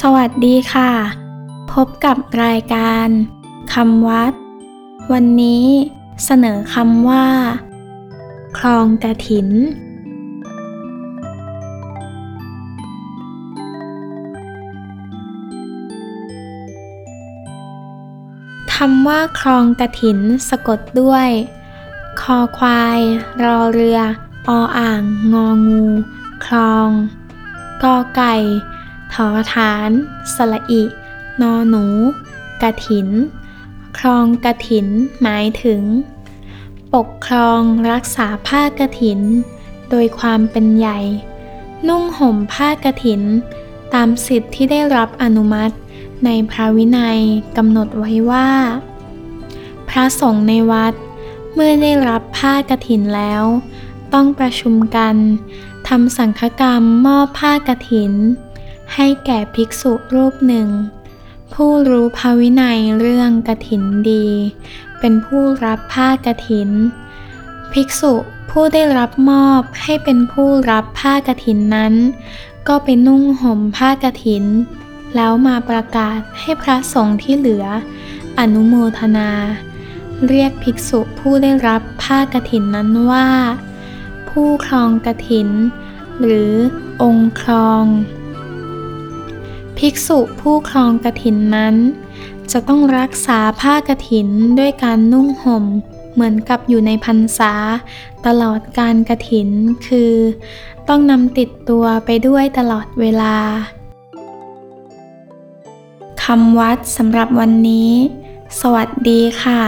สวัสดีค่ะ พบกับรายการคำวัด วันนี้เสนอคำว่า คลองกระถิน คำว่าคลองกระถินสะกดด้วย คอควาย รอเรือ ออ่าง งองู คลอง กอไก่ ถอฐานสระอิ นอหนู กระถินคลองกระถิน หมายถึง ปกครองรักษาผ้ากระถิน โดยความเป็นใหญ่ นุ่งห่มผ้ากระถิน ตามสิทธิ์ที่ได้รับอนุมัติ ในพระวินัยกำหนดไว้ว่า พระสงฆ์ในวัด เมื่อได้รับผ้ากระถินแล้ว ต้องประชุมกันทำสังฆกรรมมอบผ้ากระถิน ให้แก่ภิกษุรูปหนึ่ง ผู้รู้ภาวินัยเรื่องกระถินดี เป็นผู้รับผ้ากระถิน ภิกษุผู้ได้รับมอบให้เป็นผู้รับผ้ากระถินนั้น ก็ไปนุ่งห่มผ้ากระถิน แล้วมาประกาศให้พระสงฆ์ที่เหลือ อนุโมทนา เรียกภิกษุผู้ได้รับผ้ากฐินนั้นว่า ผู้ครองกฐิน หรือองค์ครอง ภิกษุผู้ครองกฐินนั้น จะต้องรักษาผ้ากฐินด้วยการนุ่งห่ม เหมือนกับอยู่ในพรรษา ตลอดการกฐินคือ ต้องนำติดตัวไปด้วยตลอดเวลาคำวัดสำหรับวันนี้ สวัสดีค่ะ